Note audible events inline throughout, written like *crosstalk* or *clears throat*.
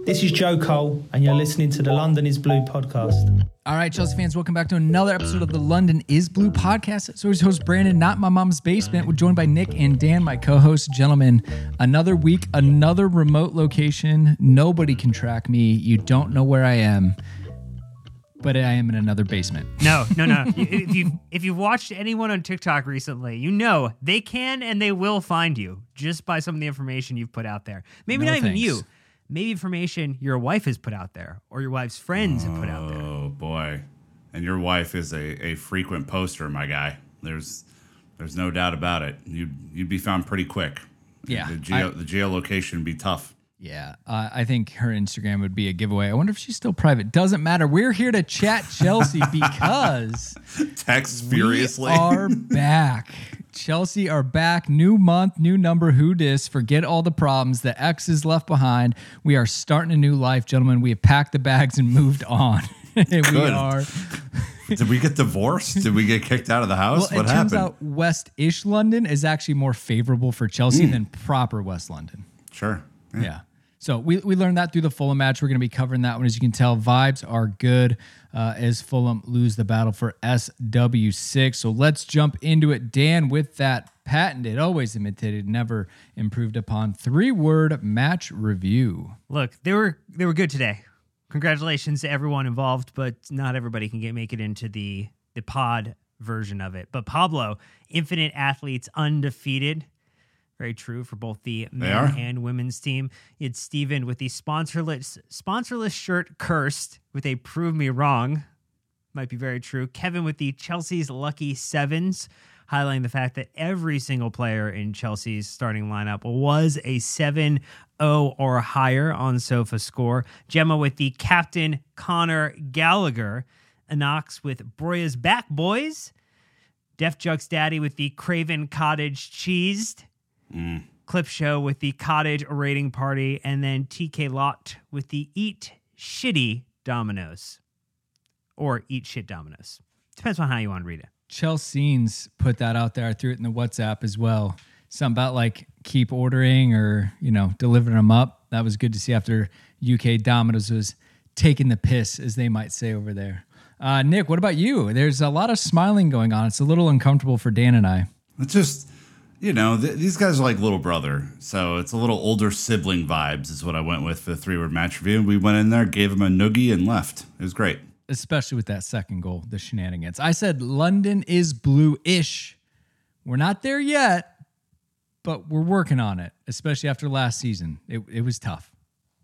This is Joe Cole, and you're listening to the London is Blue podcast. All right, Chelsea fans, welcome back to another episode of the London is Blue podcast. So, his host Brandon, not my mom's basement. We're joined by Nick and Dan, my co hosts. Gentlemen, another week, another remote location. Nobody can track me. You don't know where I am, but I am in another basement. No, no, no. *laughs* if you if you've watched anyone on TikTok recently, you know they can and they will find you just by some of the information you've put out there. Maybe No not even thanks. you. Maybe information your wife has put out there or your wife's friends have put out there. Oh boy, and your wife is a, a frequent poster, my guy. There's there's no doubt about it. You'd you'd be found pretty quick. Yeah, the geo I- the geolocation would be tough. Yeah, uh, I think her Instagram would be a giveaway. I wonder if she's still private. Doesn't matter. We're here to chat *laughs* Chelsea because Text furiously. We are back. Chelsea are back. New month, new number. Who dis? Forget all the problems. The X is left behind. We are starting a new life, gentlemen. We have packed the bags and moved on. *laughs* we Good. are. Did we get divorced? Did we get kicked out of the Well, house? it what turns happened? out West-ish London is actually more favorable for Chelsea than proper West London. sure. Yeah. So we, we learned that through the Fulham match. We're going to be covering that one. As you can tell, vibes are good uh, as Fulham lose the battle for SW6. So let's jump into it. Dan, with that patented, always imitated, never improved upon three word match review. Look, they were they were good today. Congratulations to everyone involved, but not everybody can get make it into the the pod version of it. But Pablo, Infinite Athletes undefeated. Very true for both the men and women's team. It's Steven with the sponsorless sponsorless shirt cursed with a prove me wrong. Might be very true. Kevin with the Chelsea's lucky sevens, highlighting the fact that every single player in Chelsea's starting lineup was a 7 0 or higher on sofa score. Gemma with the captain Conor Gallagher. Anox with Broja's back boys. Def Jux Daddy with the Craven Cottage cheesed. Clip Show with the Cottage rating party, and then TK Lot with the Eat Shitty Dominoes. Or Eat Shit Dominoes. Depends on how you want to read it. Chelseans put that out there. I threw it in the WhatsApp as well. Something about like keep ordering or, you know, delivering them up. That was good to see after UK Dominoes was taking the piss, as they might say over there. Uh, Nick, what about you? There's a lot of smiling going on. It's a little uncomfortable for Dan and I. It's just, you know, th- these guys are like little brother. So it's a little older sibling vibes, is what I went with for the three word match review. We went in there, gave him a noogie, and left. It was great. especially with that second goal, the shenanigans. I said London is blue ish. We're not there yet, but we're working on it, especially after last season. It, it was tough.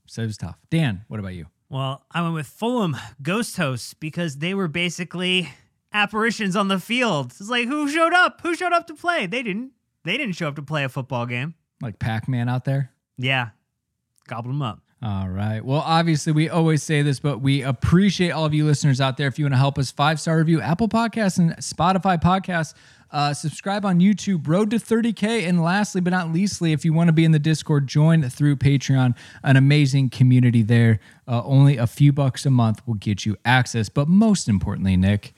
So it was tough. Dan, what about you? Well, I went with Fulham Ghost Hosts because they were basically apparitions on the field. It's like who showed up? Who showed up to play? They didn't. They didn't show up to play a football game. Like Pac Man out there? Yeah. Gobbled them up. All right. Well, obviously, we always say this, but we appreciate all of you listeners out there. If you want to help us, five star review, Apple Podcasts and Spotify Podcasts. Uh, subscribe on YouTube, Road to 30K. And lastly, but not leastly, if you want to be in the Discord, join through Patreon, an amazing community there. Uh, only a few bucks a month will get you access. But most importantly, Nick,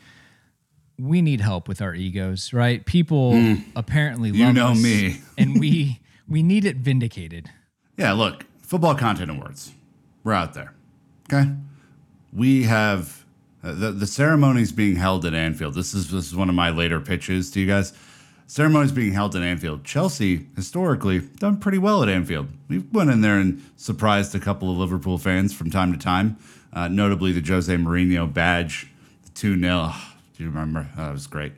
we need help with our egos, right? People apparently You know us, me. *laughs* and we we need it vindicated. Yeah, look, football content awards. We're out there. Okay? We have uh, the the ceremony's being held at Anfield. This is this is one of my later pitches to you guys. Ceremony's being held at Anfield. Chelsea historically done pretty well at Anfield. We went in there and surprised a couple of Liverpool fans from time to time. Uh, notably the Jose Mourinho badge, the two 0 Do you remember? That was great.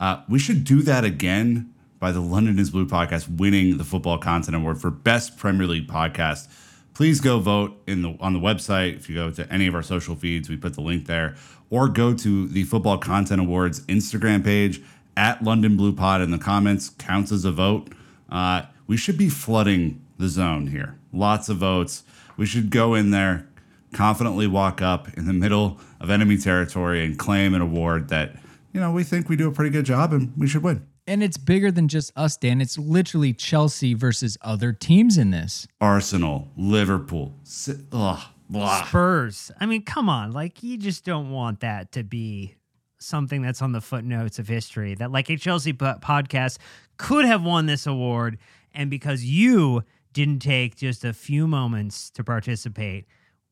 Uh, we should do that again by the London is Blue podcast winning the Football Content Award for Best Premier League Podcast. Please go vote in the on the website. If you go to any of our social feeds, we put the link there, or go to the Football Content Awards Instagram page at London Blue Pod in the comments. Counts as a vote. Uh, we should be flooding the zone here. Lots of votes. We should go in there, confidently walk up in the middle of enemy territory and claim an award that you know we think we do a pretty good job and we should win. And it's bigger than just us, Dan. It's literally Chelsea versus other teams in this. Arsenal, Liverpool. Si- ugh, blah. Spurs. I mean, come on. Like, you just don't want that to be something that's on the footnotes of history. That, like, a Chelsea po- podcast could have won this award. And because you didn't take just a few moments to participate,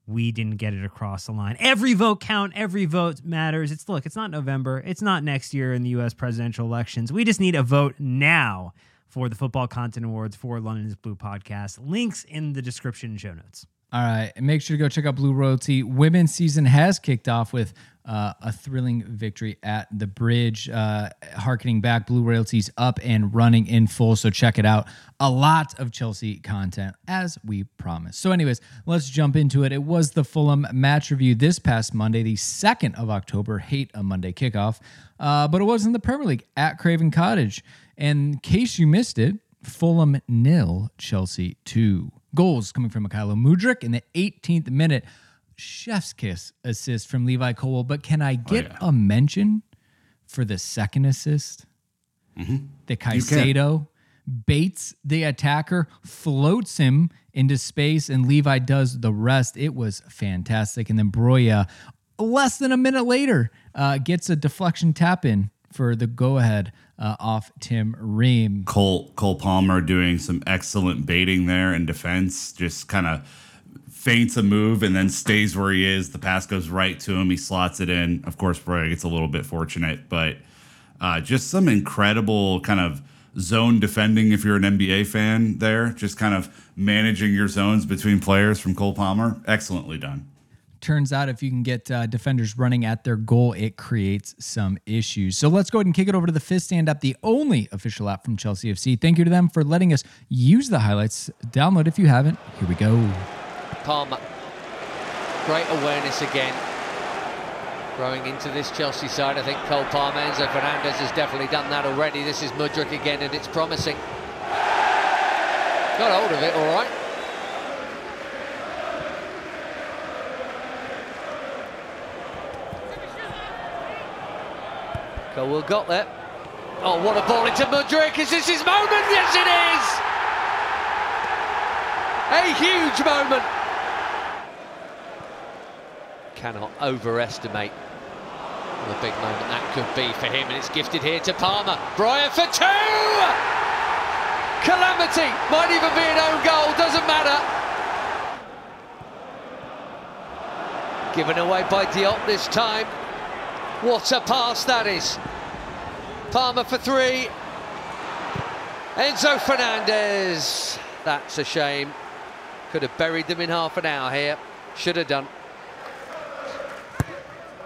we didn't get it across the line. Every vote count, every vote matters. It's look, it's not November, it's not next year in the US presidential elections. We just need a vote now for the Football Content Awards for London's Blue podcast. Links in the description show notes. All right. And make sure to go check out Blue Royalty. Women's season has kicked off with uh, a thrilling victory at the bridge. Uh, harkening back, Blue Royalty's up and running in full. So check it out. A lot of Chelsea content, as we promised. So, anyways, let's jump into it. It was the Fulham match review this past Monday, the 2nd of October. Hate a Monday kickoff. Uh, but it was in the Premier League at Craven Cottage. And in case you missed it, Fulham nil, Chelsea two. Goals coming from Mykhailo Mudryk in the 18th minute. Chef's kiss assist from Levi Cole. But can I get yeah. a mention for the second assist? The Caicedo baits the attacker, floats him into space, and Levi does the rest. It was fantastic. And then Broja, less than a minute later, uh, gets a deflection tap in for the go ahead uh, off Tim Ream. Cole Cole Palmer doing some excellent baiting there in defense, just kind of feints a move and then stays where he is. The pass goes right to him. He slots it in. Of course, Broja gets a little bit fortunate, but uh, just some incredible kind of zone defending if you're an NBA fan there. Just kind of managing your zones between players from Cole Palmer. Excellently done. Turns out if you can get uh, defenders running at their goal, it creates some issues. So let's go ahead and kick it over to the 5th Stand app, the only official app from Chelsea FC. Thank you to them for letting us use the highlights. Download if you haven't. Here we go. Palmer. Great awareness again. Growing into this Chelsea side, I think Cole Palmer, Enzo Fernandez has definitely done that already. This is Mudryk again, and it's promising. Got hold of it, all right. Colwill got there. Oh, what a ball into Mudryk. Is this his moment? Yes, it is! A huge moment. Cannot overestimate the big moment that could be for him, and it's gifted here to Palmer. Broja for two! Calamity! Might even be an own goal, doesn't matter. Given away by Diop this time. What a pass that is. Palmer for three. Enzo Fernandez. That's a shame. Could have buried them in half an hour here. Should have done.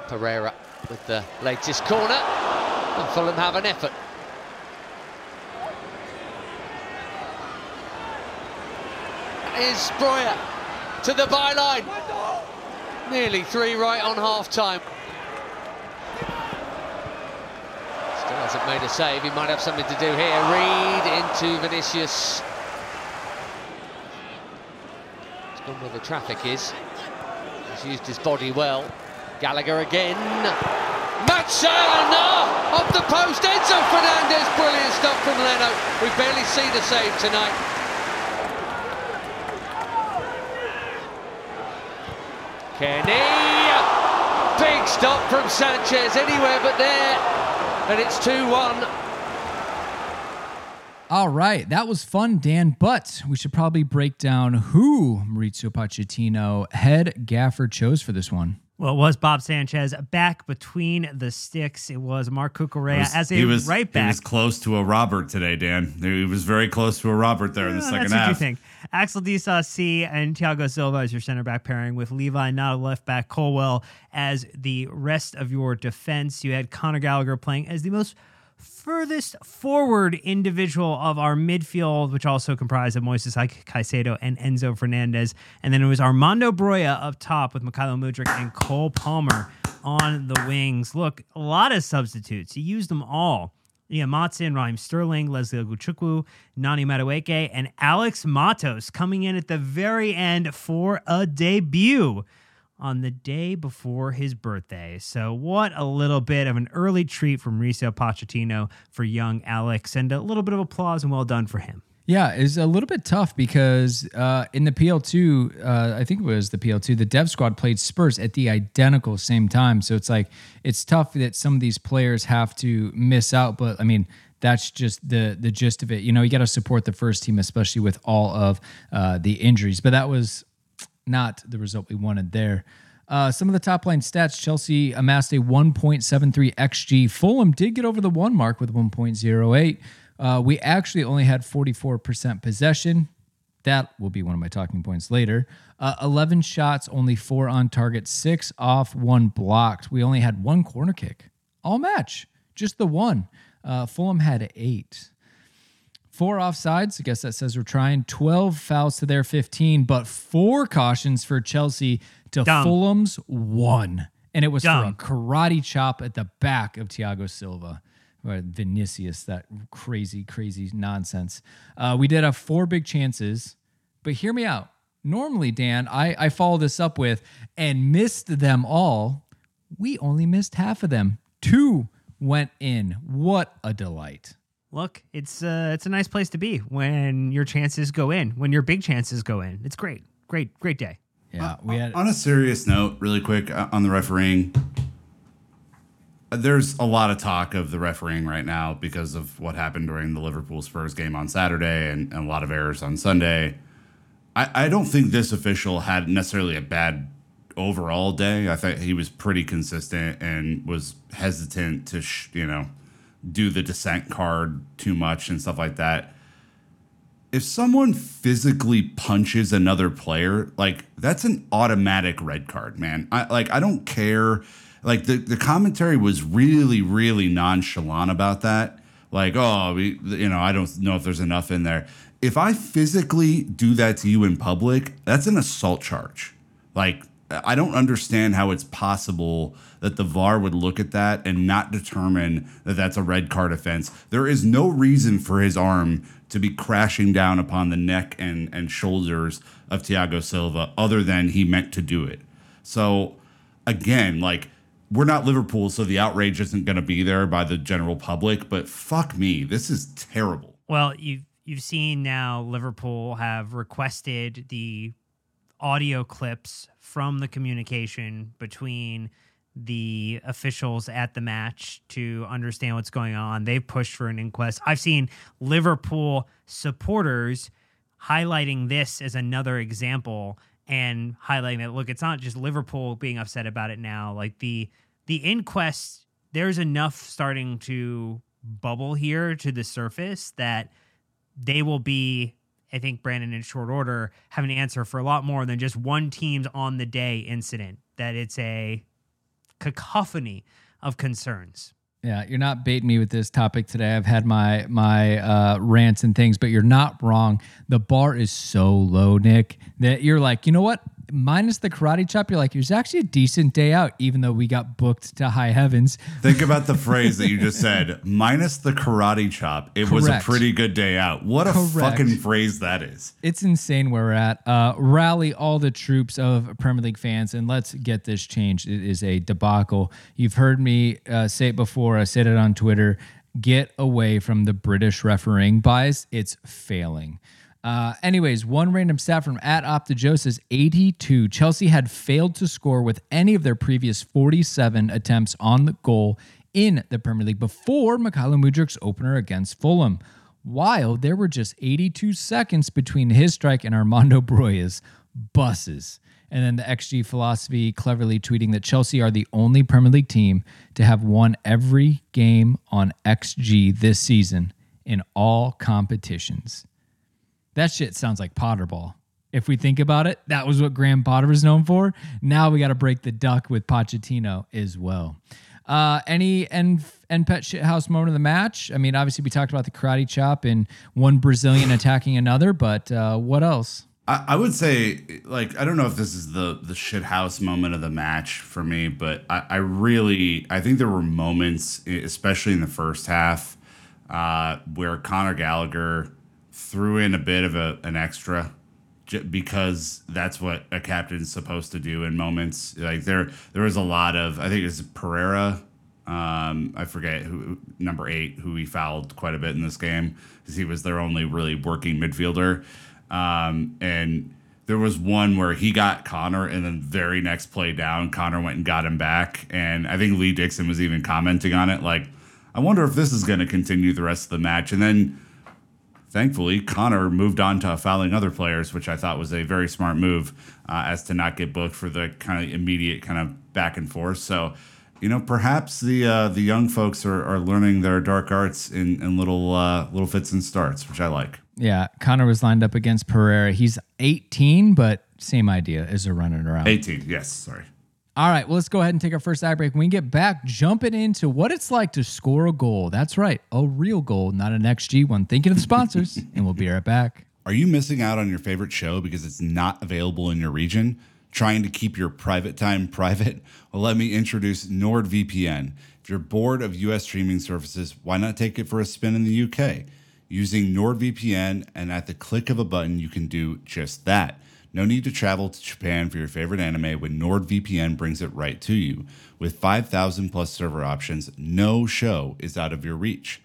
Pereira with the latest corner. And Fulham have an effort. Is Breuer to the byline. Nearly three right on half time. Hasn't made a save. He might have something to do here. Reed into Vinicius. He's gone where the traffic is. He's used his body well. Gallagher again. Matsana off the post. Enzo Fernandez. Brilliant stuff from Leno. We've barely seen a save tonight. Kenny. Big stop from Sanchez. Anywhere but there. And it's 2 1. All right, that was fun, Dan. But we should probably break down who Mauricio Pochettino, head gaffer, chose for this one. Well, it was Bob Sanchez back between the sticks. It was Marc Cucurella was- as a was, right back. He was close to a Robert today, Dan. He was very close to a Robert there in the second that's what you half. think. Axel Disasi and Thiago Silva as your center back pairing with Levi, not a left back, Colwill as the rest of your defense. You had Conor Gallagher playing as the most furthest forward individual of our midfield, which also comprised of Moises Caicedo and Enzo Fernandez. And then it was Armando Broja up top with Mykhailo Mudryk and Cole Palmer on the wings. Look, a lot of substitutes. He used them all. Yeah, Maatsen, Raheem Sterling, Lesley Ugochukwu, Noni Madueke, and Alex Matos coming in at the very end for a debut on the day before his birthday. So, what a little bit of an early treat from Mauricio Pochettino for young Alex, and a little bit of applause and well done for him. Yeah, it's a little bit tough because uh, in the PL2, uh, I think it was the PL2, the dev squad played Spurs at the identical same time. So it's like, it's tough that some of these players have to miss out. But I mean, that's just the the gist of it. You know, you got to support the first team, especially with all of uh, the injuries. But that was not the result we wanted there. Uh, some of the top line stats Chelsea amassed a 1.73 XG. Fulham did get over the one mark with 1.08. Uh, we actually only had 44% possession. That will be one of my talking points later. Uh, 11 shots, only four on target, six off, one blocked. We only had one corner kick all match, just the one. Uh, Fulham had eight. Four offsides. I guess that says we're trying. 12 fouls to their 15, but four cautions for Chelsea to Dumb. Fulham's one. And it was Dumb. for a karate chop at the back of Thiago Silva. Or Vinicius, that crazy, crazy nonsense. Uh, we did have four big chances, but hear me out. Normally, Dan, I, I follow this up with and missed them all. We only missed half of them. Two went in. What a delight. Look, it's uh, it's a nice place to be when your chances go in, when your big chances go in. It's great, great, great day. Yeah, we had On a serious note, really quick uh, on the refereeing, uh, there's a lot of talk of the refereeing right now because of what happened during the Liverpool Spurs game on Saturday and, and a lot of errors on Sunday. I, I don't think this official had necessarily a bad overall day. I think he was pretty consistent and was hesitant to, sh- you know, do the dissent card too much and stuff like that if someone physically punches another player, like that's an automatic red card, man. I like I don't care. Like the, the commentary was really, really nonchalant about that. Like, oh, we, you know, I don't know if there's enough in there. If I physically do that to you in public, that's an assault charge. Like, I don't understand how it's possible that the VAR would look at that and not determine that that's a red card offense. There is no reason for his arm to be crashing down upon the neck and, and shoulders of Thiago Silva other than he meant to do it. So, again, like, we're not Liverpool, so the outrage isn't going to be there by the general public, but fuck me, this is terrible. Well, you've you've seen now Liverpool have requested the audio clips from the communication between the officials at the match to understand what's going on. They've pushed for an inquest. I've seen Liverpool supporters highlighting this as another example and highlighting that look, it's not just Liverpool being upset about it now. Like the the inquest, there's enough starting to bubble here to the surface that they will be I think Brandon in short order have an answer for a lot more than just one team's on the day incident. That it's a cacophony of concerns. Yeah, you're not baiting me with this topic today. I've had my my uh, rants and things, but you're not wrong. The bar is so low, Nick, that you're like, you know what? Minus the karate chop, you're like, it was actually a decent day out, even though we got booked to high heavens. Think about the *laughs* phrase that you just said, minus the karate chop. It was a pretty good day out. What a Correct. fucking phrase that is. It's insane where we're at. Uh, rally all the troops of Premier League fans and let's get this changed. It is a debacle. You've heard me uh, say it before. I said it on Twitter. Get away from the British refereeing bias. It's failing. Uh, anyways, one random stat from at OptaJoe says 82. Chelsea had failed to score with any of their previous 47 attempts on the goal in the Premier League before Mykhailo Mudryk's opener against Fulham while there were just 82 seconds between his strike and Armando *laughs* Broja's buses. And then the XG philosophy cleverly tweeting that Chelsea are the only Premier League team to have won every game on XG this season in all competitions. That shit sounds like Potterball. If we think about it, that was what Graham Potter was known for. Now we got to break the duck with Pochettino as well. Uh, any end end pet shithouse moment of the match? I mean, obviously we talked about the karate chop and one Brazilian attacking another, but uh, what else? I, I would say, like, I don't know if this is the the shit house moment of the match for me, but I, I really, I think there were moments, especially in the first half, uh, where Conor Gallagher threw in a bit of a, an extra because that's what a captain's supposed to do in moments like there there was a lot of i think it's pereira um, i forget who number eight who he fouled quite a bit in this game because he was their only really working midfielder um, and there was one where he got Conor, and then very next play down, Conor went and got him back. And I think Lee Dixon was even commenting on it, like, I wonder if this is going to continue the rest of the match. And then thankfully, Conor moved on to fouling other players, which I thought was a very smart move uh, as to not get booked for the kind of immediate kind of back and forth. So, you know, perhaps the uh, the young folks are, are learning their dark arts in, in little uh, little fits and starts, which I like. Yeah, Conor was lined up against Pereira. He's 18, but same idea as a running around. 18, yes, sorry. All right, well, let's go ahead and take our first ad break. When we get back, jumping into what it's like to score a goal. That's right, a real goal, not an XG one. Thinking of the sponsors, *laughs* and we'll be right back. Are you missing out on your favorite show because it's not available in your region? Trying to keep your private time *laughs* private? Well, let me introduce NordVPN. If you're bored of US streaming services, why not take it for a spin in the UK? Using NordVPN, and at the click of a button, you can do just that. No need to travel to Japan for your favorite anime when NordVPN brings it right to you. With 5,000 plus server options, no show is out of your reach.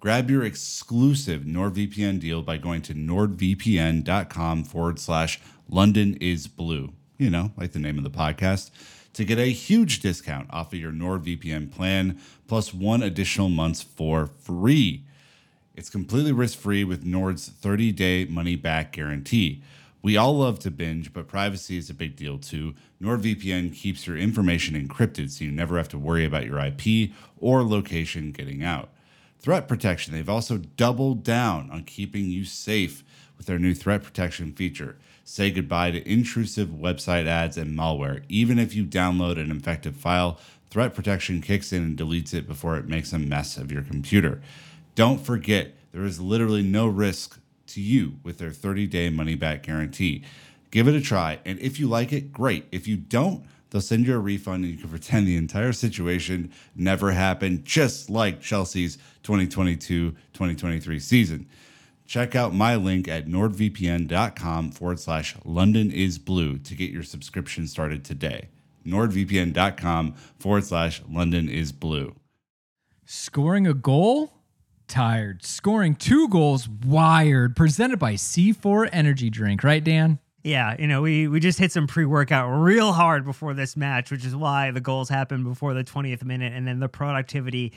Grab your exclusive NordVPN deal by going to nordvpn.com forward slash London is blue. You know, like the name of the podcast, to get a huge discount off of your NordVPN plan plus one additional month for free. It's completely risk free with Nord's 30 day money back guarantee. We all love to binge, but privacy is a big deal too. NordVPN keeps your information encrypted so you never have to worry about your IP or location getting out. Threat protection, they've also doubled down on keeping you safe with their new threat protection feature. Say goodbye to intrusive website ads and malware. Even if you download an infected file, threat protection kicks in and deletes it before it makes a mess of your computer. Don't forget, there is literally no risk to you with their 30 day money back guarantee. Give it a try, and if you like it, great. If you don't, they'll send you a refund and you can pretend the entire situation never happened, just like Chelsea's 2022 2023 season. Check out my link at nordvpn.com forward slash London is blue to get your subscription started today. nordvpn.com forward slash London is blue. Scoring a goal? Tired. Scoring two goals? Wired. Presented by C4 Energy Drink, right, Dan? Yeah, you know, we we just hit some pre-workout real hard before this match, which is why the goals happened before the 20th minute and then the productivity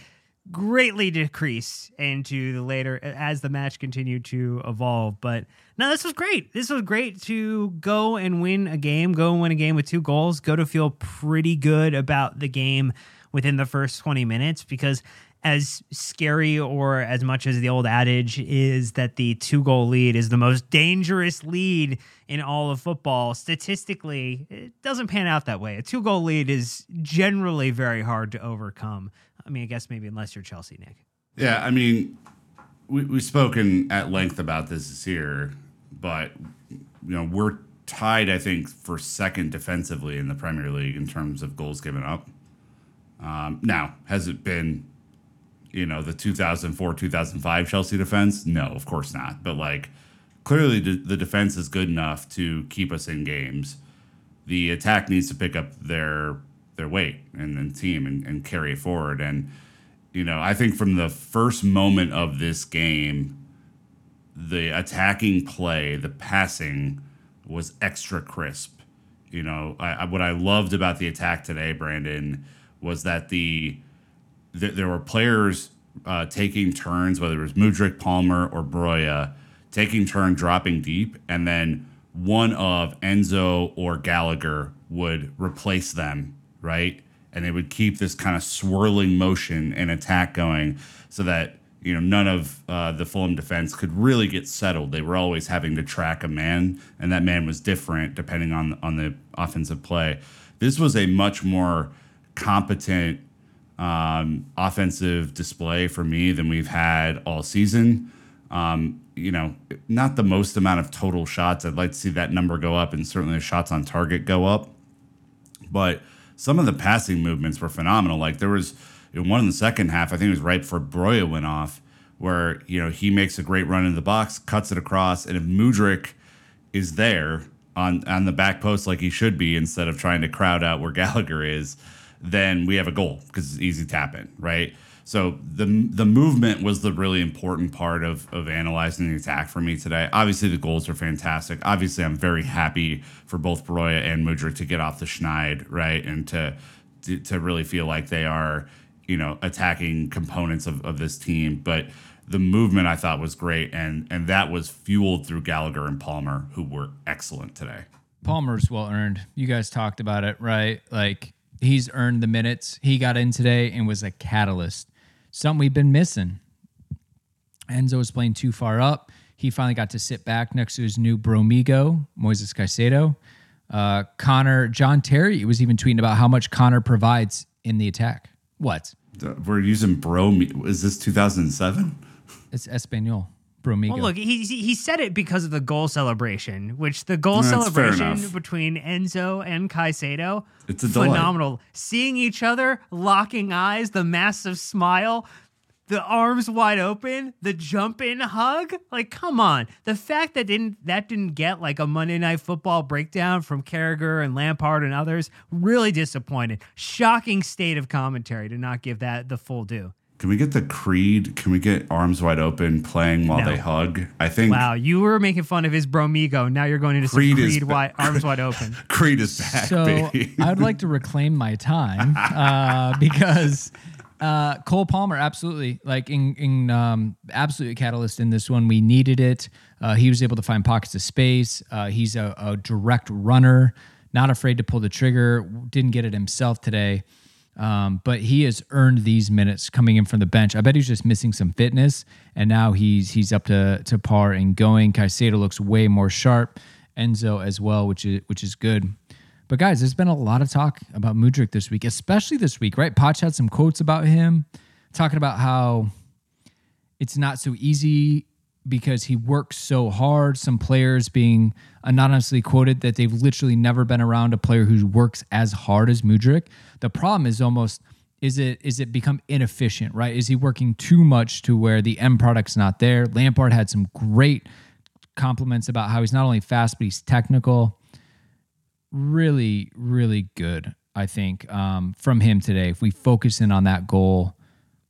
greatly decreased into the later as the match continued to evolve. But no, this was great. This was great to go and win a game, go and win a game with two goals, go to feel pretty good about the game within the first 20 minutes because as scary or as much as the old adage is that the two goal lead is the most dangerous lead in all of football, statistically, it doesn't pan out that way. A two goal lead is generally very hard to overcome. I mean, I guess maybe unless you're Chelsea, Nick. Yeah, I mean, we, we've spoken at length about this this year, but, you know, we're tied, I think, for second defensively in the Premier League in terms of goals given up. Um, now, has it been you know the 2004 2005 Chelsea defense? No, of course not. But like clearly the defense is good enough to keep us in games. The attack needs to pick up their their weight and, and team and, and carry it forward. And you know, I think from the first moment of this game, the attacking play, the passing was extra crisp. You know, I, I, what I loved about the attack today, Brandon, was that the th- there were players uh, taking turns, whether it was Mudryk, Palmer, or Broja, taking turn dropping deep, and then one of Enzo or Gallagher would replace them, right? And they would keep this kind of swirling motion and attack going so that you know none of uh, the Fulham defense could really get settled. They were always having to track a man, and that man was different depending on on the offensive play. This was a much more competent um, offensive display for me than we've had all season. Um, you know, not the most amount of total shots. I'd like to see that number go up, and certainly the shots on target go up. But some of the passing movements were phenomenal. Like there was one in the second half, I think it was right before Broja went off, where you know he makes a great run in the box, cuts it across, and if Mudryk is there on on the back post like he should be, instead of trying to crowd out where *laughs* Gallagher is, then we have a goal because it's easy tap in, right? So the the movement was the really important part of of analyzing the attack for me today. Obviously, the goals are fantastic. Obviously, I'm very happy for both Broja and Mudryk to get off the schneid, right, and to, to to really feel like they are, you know, attacking components of, of this team. But the movement I thought was great, and and that was fueled through Gallagher and Palmer, who were excellent today. Palmer's well earned. You guys talked about it, right? Like he's earned the minutes. He got in today and was a catalyst. Something we've been missing. Enzo was playing too far up. He finally got to sit back next to his new bromigo, Moises Caicedo. Uh, Conor, John Terry was even tweeting about how much Conor provides in the attack. What? We're using bro. Is this 2007? It's Espanol. Bromigo. Well, look, he he said it because of the goal celebration, which the goal That's celebration between Enzo and Caicedo, It's a delight. phenomenal. Seeing each other, locking eyes, the massive smile, the arms wide open, the jump in hug. Like, come on. The fact that didn't that didn't get like a Monday Night Football breakdown from Carragher and Lampard and others really disappointed. Shocking state of commentary to not give that the full due. Can we get the Creed? Can we get arms wide open playing while No. they hug? I think Wow, you were making fun of his bromigo. Now you're going into some Creed is Creed wide, arms wide *laughs* open. Creed is back, So baby. I'd like to reclaim my time *laughs* uh, because uh, Cole Palmer, absolutely, like in in um, absolutely catalyst in this one. We needed it. Uh, he was able to find pockets of space. Uh, he's a, a direct runner, not afraid to pull the trigger. Didn't get it himself today. Um, but he has earned these minutes coming in from the bench. I bet he's just missing some fitness, and now he's he's up to to par and going. Caicedo looks way more sharp. Enzo as well, which is which is good. But guys, there's been a lot of talk about Mudryk this week, especially this week, right? Potch had some quotes about him, talking about how it's not so easy because he works so hard. Some players being anonymously quoted that they've literally never been around a player who works as hard as Mudryk. The problem is almost is it is it become inefficient, right? Is he working too much to where the end product's not there? Lampard had some great compliments about how he's not only fast but he's technical really, really good, I think, um, from him today. If we focus in on that goal,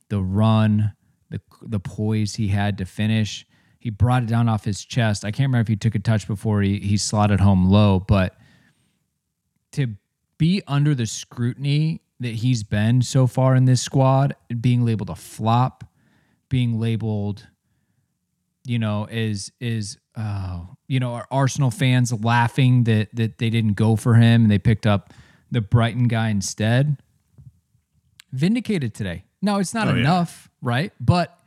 the run, the the poise he had to finish, he brought it down off his chest. I can't remember if he took a touch before he he slotted home low, but to be under the scrutiny that he's been so far in this squad, being labeled a flop, being labeled you know, is is uh, you know, are Arsenal fans laughing that that they didn't go for him and they picked up the Brighton guy instead. Vindicated today. No, it's not Oh, yeah. enough, right? But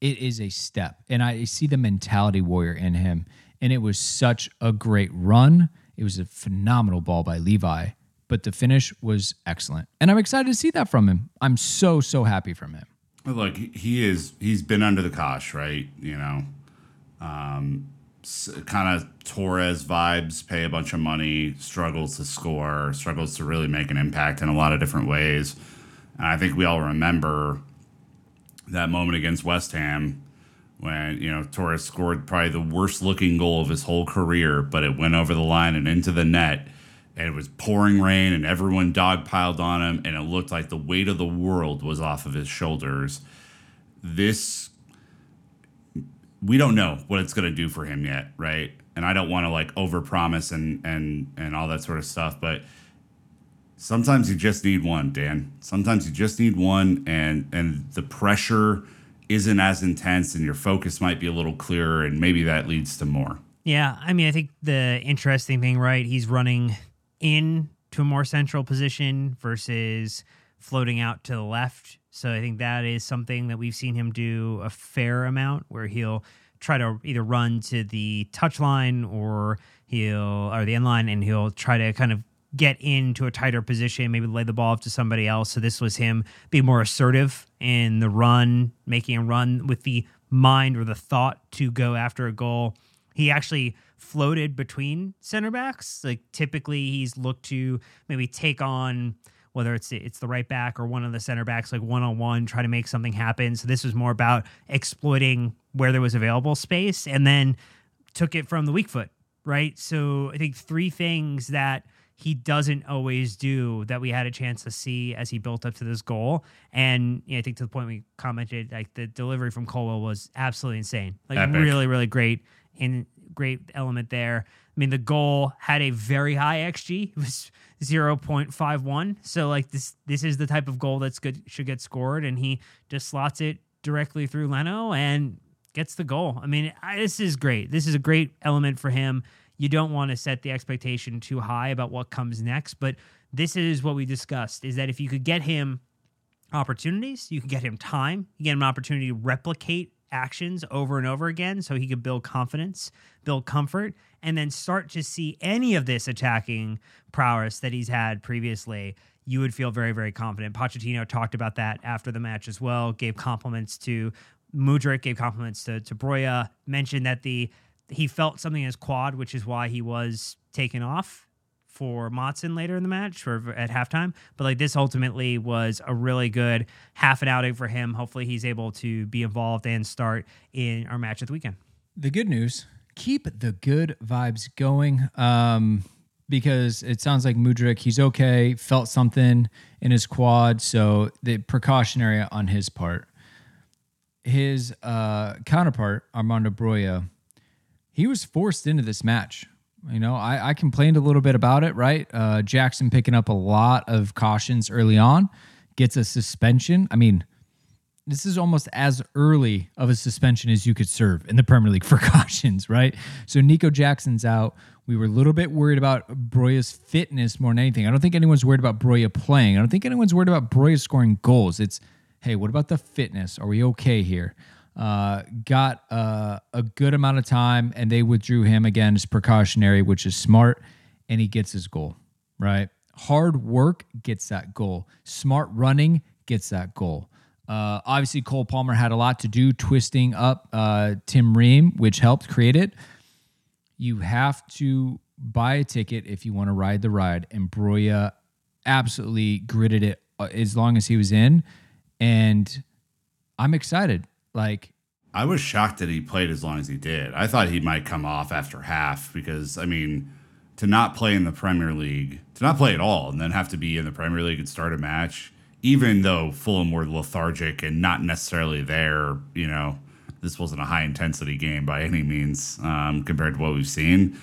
it is a step. And I see the mentality warrior in him. And it was such a great run. It was a phenomenal ball by Levi, but the finish was excellent. And I'm excited to see that from him. I'm so, so happy from him. Look, he- is he's been under the cosh, right? You know, um, kind of Torres vibes, pay a bunch of money, struggles to score, struggles to really make an impact in a lot of different ways. And I think we all remember that moment against West Ham when, you know, Torres scored probably the worst looking goal of his whole career, but it went over the line and into the net. And it was pouring rain and everyone dogpiled on him, and it looked like the weight of the world was off of his shoulders. This we don't know what it's going to do for him yet, right? And I don't want to like overpromise and and and all that sort of stuff, but sometimes you just need one, Dan. Sometimes you just need one and and the pressure isn't as intense and your focus might be a little clearer and maybe that leads to more. Yeah, I mean, I think the interesting thing, right? He's running in to a more central position versus floating out to the left. So I think that is something that we've seen him do a fair amount, where he'll try to either run to the touchline or he'll or the end line, and he'll try to kind of get into a tighter position, maybe lay the ball up to somebody else. So this was him being more assertive in the run, making a run with the mind or the thought to go after a goal. He actually floated between center backs. Like typically he's looked to maybe take on whether it's it's the right back or one of the center backs like one on one try to make something happen. So this was more about exploiting where there was available space and then took it from the weak foot, right? So I think three things that he doesn't always do that we had a chance to see as he built up to this goal. And you know, I think to the point we commented, like the delivery from Colwill was absolutely insane. Like Epic. really, really great and great element there. I mean, the goal had a very high XG. It was 0.51. So like this this is the type of goal that's good should get scored and he just slots it directly through Leno and gets the goal. I mean, I, this is great. This is a great element for him. You don't want to set the expectation too high about what comes next, but this is what we discussed is that if you could get him opportunities, you could get him time, you get him an opportunity to replicate actions over and over again so he could build confidence, build comfort, and then start to see any of this attacking prowess that he's had previously, you would feel very, very confident. Pochettino talked about that after the match as well, gave compliments to Mudryk, gave compliments to, to Broja, mentioned that the he felt something in his quad, which is why he was taken off for Maatsen later in the match or at halftime. But like this ultimately was a really good half an outing for him. Hopefully he's able to be involved and start in our match at the weekend. The good news keep the good vibes going. Um, because it sounds like Mudryk, he's okay, felt something in his quad. So the precautionary on his part. His uh, counterpart, Armando Broja, he was forced into this match. You know, I, I complained a little bit about it, right? Uh, Jackson picking up a lot of cautions early on, gets a suspension. I mean, this is almost as early of a suspension as you could serve in the Premier League for *laughs* cautions, right? So Nico Jackson's out. We were a little bit worried about Broja's fitness more than anything. I don't think anyone's worried about Broja playing. I don't think anyone's worried about Broja scoring goals. It's, hey, what about the fitness? Are we okay here? Uh, got uh, a good amount of time, and they withdrew him again as precautionary, which is smart, and he gets his goal, right? Hard work gets that goal. Smart running gets that goal. Uh, obviously, Cole Palmer had a lot to do twisting up uh, Tim Ream, which helped create it. You have to buy a ticket if you want to ride the ride, and Broja absolutely gritted it as long as he was in, and I'm excited. Like I was shocked that he played as long as he did. I thought he might come off after half because I mean, to not play in the Premier League, to not play at all, and then have to be in the Premier League and start a match, even though Fulham were lethargic and not necessarily there, you know, this wasn't a high intensity game by any means um, compared to what we've seen.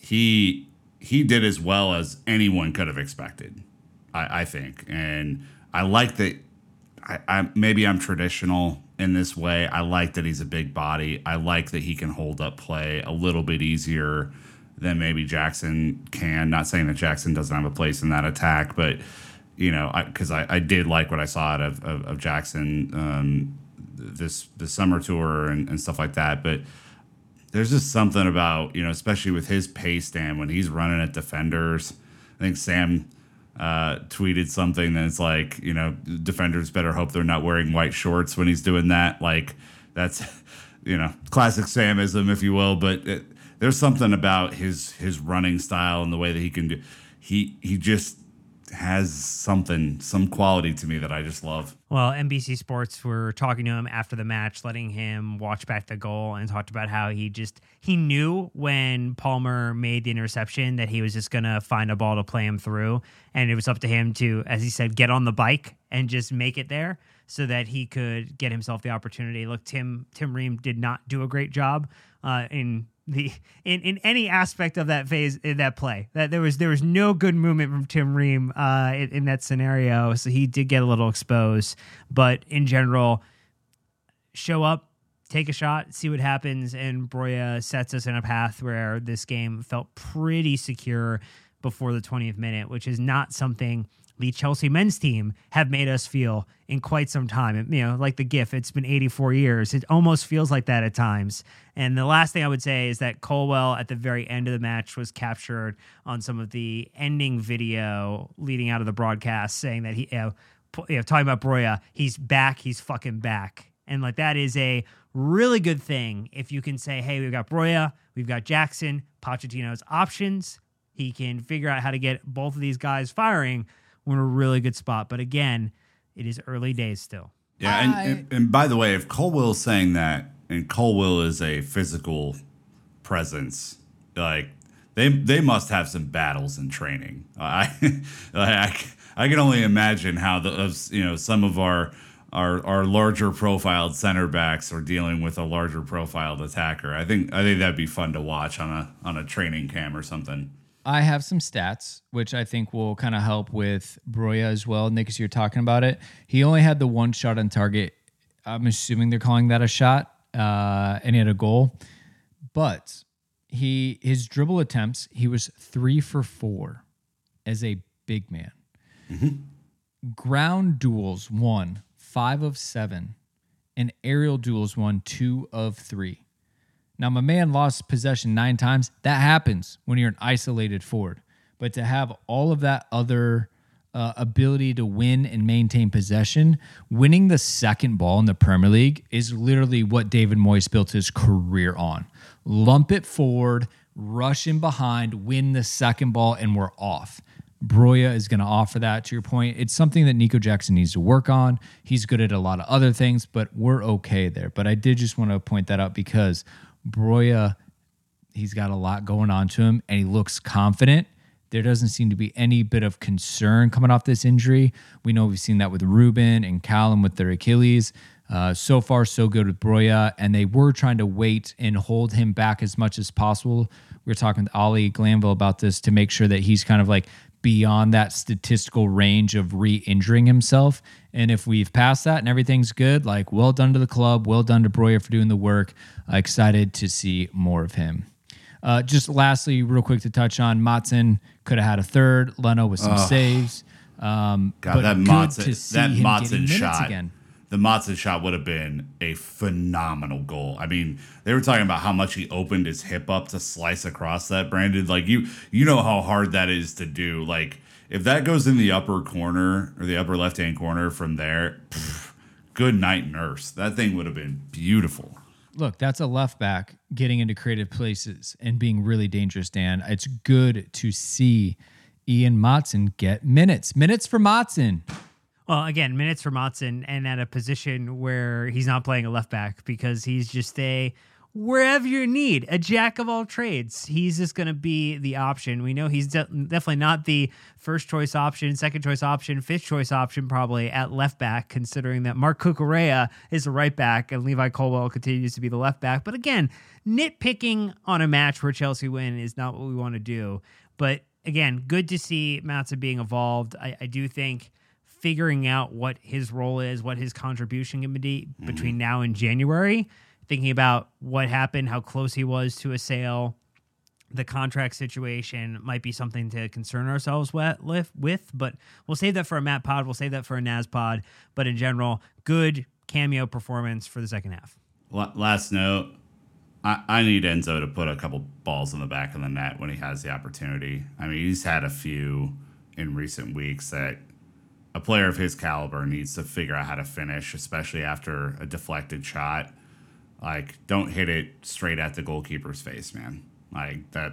He he did as well as anyone could have expected, I, I think, and I like that. I, I maybe I'm traditional in this way. I like that he's a big body. I like that he can hold up play a little bit easier than maybe Jackson can. Not saying that Jackson doesn't have a place in that attack, but you know, because I, I, I, did like what I saw out of, of, of Jackson um, this this summer tour and, and stuff like that. But there's just something about you know, especially with his pace, Dan, when he's running at defenders. I think Sam uh, tweeted something that's like, you know, defenders better hope they're not wearing white shorts when he's doing that. Like, that's, *laughs* you know, classic Samism, if you will. But it, there's something about his his running style and the way that he can do. He he just has something, some quality to me that I just love. Well, NBC Sports were talking to him after the match, letting him watch back the goal and talked about how he just he knew when Palmer made the interception that he was just gonna find a ball to play him through, and it was up to him to, as he said, get on the bike and just make it there so that he could get himself the opportunity. Look, Tim Tim Ream did not do a great job uh, in the in, in any aspect of that phase in that play. That there was there was no good movement from Tim Ream uh, in, in, that scenario. So he did get a little exposed. But in general show up take a shot see what happens and Broja sets us in a path where this game felt pretty secure before the 20th minute which is not something the Chelsea men's team have made us feel in quite some time. You know, like the GIF, it's been 84 years. It almost feels like that at times. And the last thing I would say is that Colwill at the very end of the match was captured on some of the ending video leading out of the broadcast, saying that he, you know, you know talking about Broja, he's back, he's fucking back. And like that is a really good thing if you can say, hey, we've got Broja, we've got Jackson, Pochettino's options. He can figure out how to get both of these guys firing we're in a really good spot. But again, it is early days still. Yeah, and, and, and by the way, if Cole Colwill's saying that, and Colwill is a physical presence, like they they must have some battles in training. I *laughs* I, I can only imagine how the you know some of our our our larger profiled center backs are dealing with a larger profiled attacker. I think I think that'd be fun to watch on a on a training cam or something. I have some stats, which I think will kind of help with Broja as well. Nick, as you're talking about it, he only had the one shot on target I'm assuming they're calling that a shot, uh, and he had a goal. But he his dribble attempts, he was three for four as a big man. Ground duels won five of seven, and aerial duels won two of three. Now, my man lost possession nine times. That happens when you're an isolated forward. But to have all of that other uh, ability to win and maintain possession, winning the second ball in the Premier League is literally what David Moyes built his career on. Lump it forward, rush in behind, win the second ball, and we're off. Broja is going to offer that. To your point, it's something that Nico Jackson needs to work on. He's good at a lot of other things, but we're okay there. But I did just want to point that out because Broja, he's got a lot going on to him, and he looks confident. There doesn't seem to be any bit of concern coming off this injury. We know we've seen that with Ruben and Callum with their Achilles. Uh, so far, so good with Broja, and they were trying to wait and hold him back as much as possible. We were talking with Ollie Glanville about this to make sure that he's kind of like beyond that statistical range of re-injuring himself. And if we've passed that and everything's good, like well done to the club, well done to Broja for doing the work. Uh, excited to see more of him. Uh, just lastly, real quick to touch on Maatsen could have had a third. Leno with some saves. Um, God, but that good Maatsen, to see that him Maatsen shot, again. The Maatsen shot would have been a phenomenal goal. I mean, they were talking about how much he opened his hip up to slice across that. Brandon, like you, you know how hard that is to do. Like if that goes in the upper corner or the upper left hand corner from there, pff, good night, nurse. That thing would have been beautiful. Look, that's a left back getting into creative places and being really dangerous, Dan. It's good to see Ian Maatsen get minutes. Minutes for Maatsen. Well, again, minutes for Maatsen and at a position where he's not playing a left back because he's just a wherever you need a jack of all trades. He's just going to be the option. We know he's de- definitely not the first choice option, second choice option, fifth choice option, probably at left back, considering that Marc Cucurella is a right back and Levi Colwill continues to be the left back. But again, nitpicking on a match where Chelsea win is not what we want to do. But again, good to see Maatsen being evolved. I, I do think figuring out what his role is, what his contribution can be mm-hmm. between now and January, thinking about what happened, how close he was to a sale, the contract situation might be something to concern ourselves with. But we'll save that for a Matt pod. We'll save that for a Nas pod. But in general, good cameo performance for the second half. La- Last note. I, I need Enzo to put a couple balls in the back of the net when he has the opportunity. I mean, he's had a few in recent weeks that a player of his caliber needs to figure out how to finish, especially after a deflected shot. Like, don't hit it straight at the goalkeeper's face, man. Like that,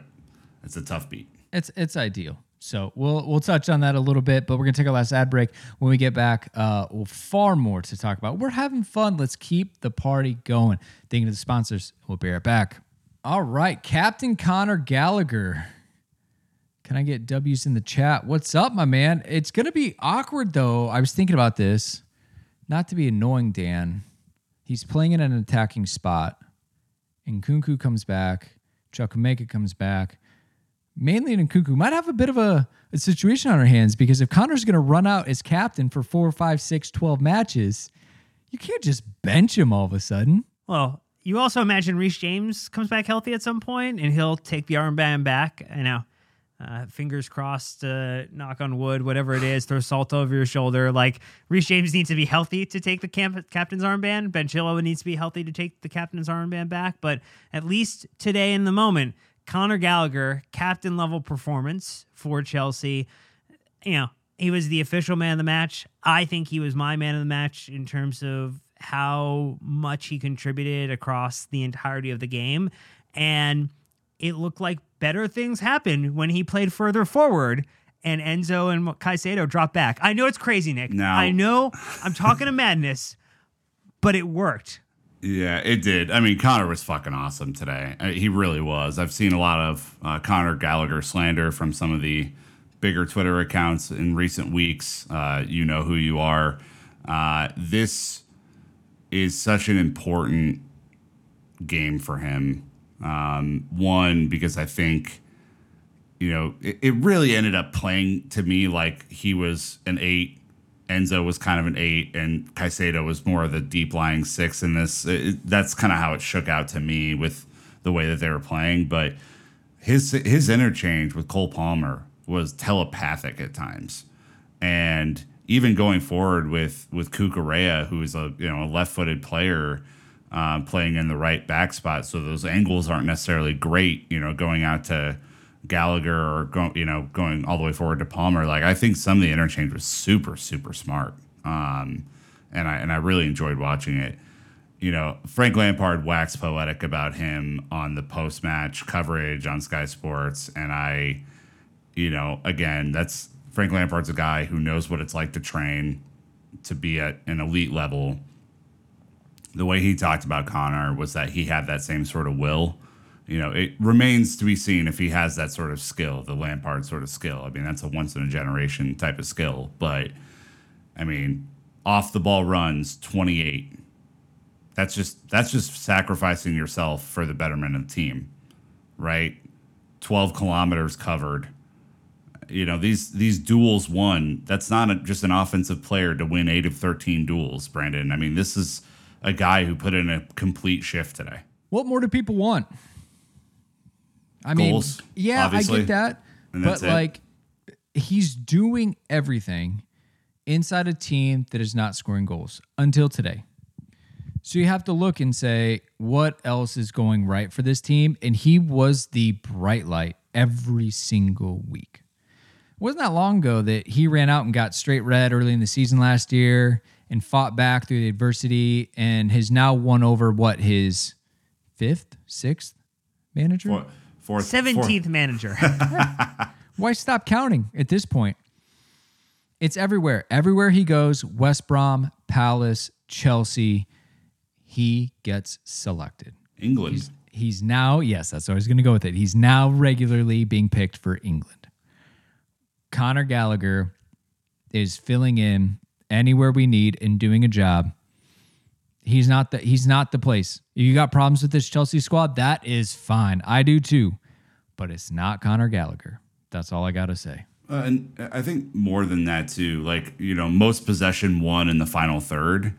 it's a tough beat. It's it's ideal. So we'll we'll touch on that a little bit, but we're gonna take our last ad break. When we get back, uh, we'll far more to talk about. We're having fun. Let's keep the party going. Thinking of the sponsors. We'll be right back. All right, Captain Conor Gallagher. Can I get W's in the chat? What's up, my man? It's gonna be awkward though. I was thinking about this. Not to be annoying, Dan. He's playing in an attacking spot, and Nkunku comes back. Chukwuemeka comes back mainly in Nkunku might have a bit of a, a situation on our hands because if Conor's going to run out as captain for four, five, six, 12 matches, you can't just bench him all of a sudden. Well, you also imagine Reece James comes back healthy at some point and he'll take the armband back. I know. Uh, fingers crossed, uh, knock on wood, whatever it is, throw salt over your shoulder. Like Reece James needs to be healthy to take the camp- captain's armband. Ben Chilwell needs to be healthy to take the captain's armband back. But at least today in the moment, Conor Gallagher, captain level performance for Chelsea. You know, he was the official man of the match. I think he was my man of the match in terms of how much he contributed across the entirety of the game. And it looked like better things happened when he played further forward and Enzo and Caicedo dropped back. I know it's crazy, Nick. No. I know I'm talking to madness, but it worked. Yeah, it did. I mean, Conor was fucking awesome today. Uh, He really was. I've seen a lot of uh, Conor Gallagher slander from some of the bigger Twitter accounts in recent weeks. Uh, you know who you are. Uh, this is such an important game for him. Um, one, because I think, you know, it, it really ended up playing to me like he was an eight Enzo was kind of an eight, and Caicedo was more of the deep lying six in this. It, that's kind of how it shook out to me with the way that they were playing. But his his interchange with Cole Palmer was telepathic at times, and even going forward with with Cucurella, who is a you know a left footed player. Um, playing in the right back spot, so those angles aren't necessarily great. You know, going out to Gallagher or go, you know going all the way forward to Palmer. Like I think some of the interchange was super super smart, um, and I and I really enjoyed watching it. You know, Frank Lampard waxed poetic about him on the post match coverage on Sky Sports, and I, you know, again, that's Frank Lampard's a guy who knows what it's like to train to be at an elite level. The way he talked about Conor was that he had that same sort of will you know, it remains to be seen if he has that sort of skill, the Lampard sort of skill. I mean, that's a once in a generation type of skill. But I mean, off the ball runs 28. That's just that's just sacrificing yourself for the betterment of the team, right? 12 kilometers covered. You know, these these duels won. That's not a, just an offensive player to win 8 of 13 duels, Brandon. I mean, this is a guy who put in a complete shift today. What more do people want? I Goals, mean, yeah. I get that, but it. like, he's doing everything inside a team that is not scoring goals until today. So you have to look and say, what else is going right for this team? And he was the bright light every single week. It wasn't that long ago that he ran out and got straight red early in the season last year and fought back through the adversity and has now won over what his fifth, sixth manager? Four- fourth- Seventeenth manager. *laughs* *laughs* Why stop counting at this point? It's everywhere. Everywhere he goes, West Brom, Palace, Chelsea, he gets selected. England. He's, he's now, yes, that's what I was going to go with it. He's now regularly being picked for England. Conor Gallagher is filling in anywhere we need in doing a job. He's not the he's not the place. You got problems with this Chelsea squad? That is fine. I do too. But it's not Conor Gallagher. That's all I got to say. Uh, and I think more than that too. Like you know, most possession won in the final third.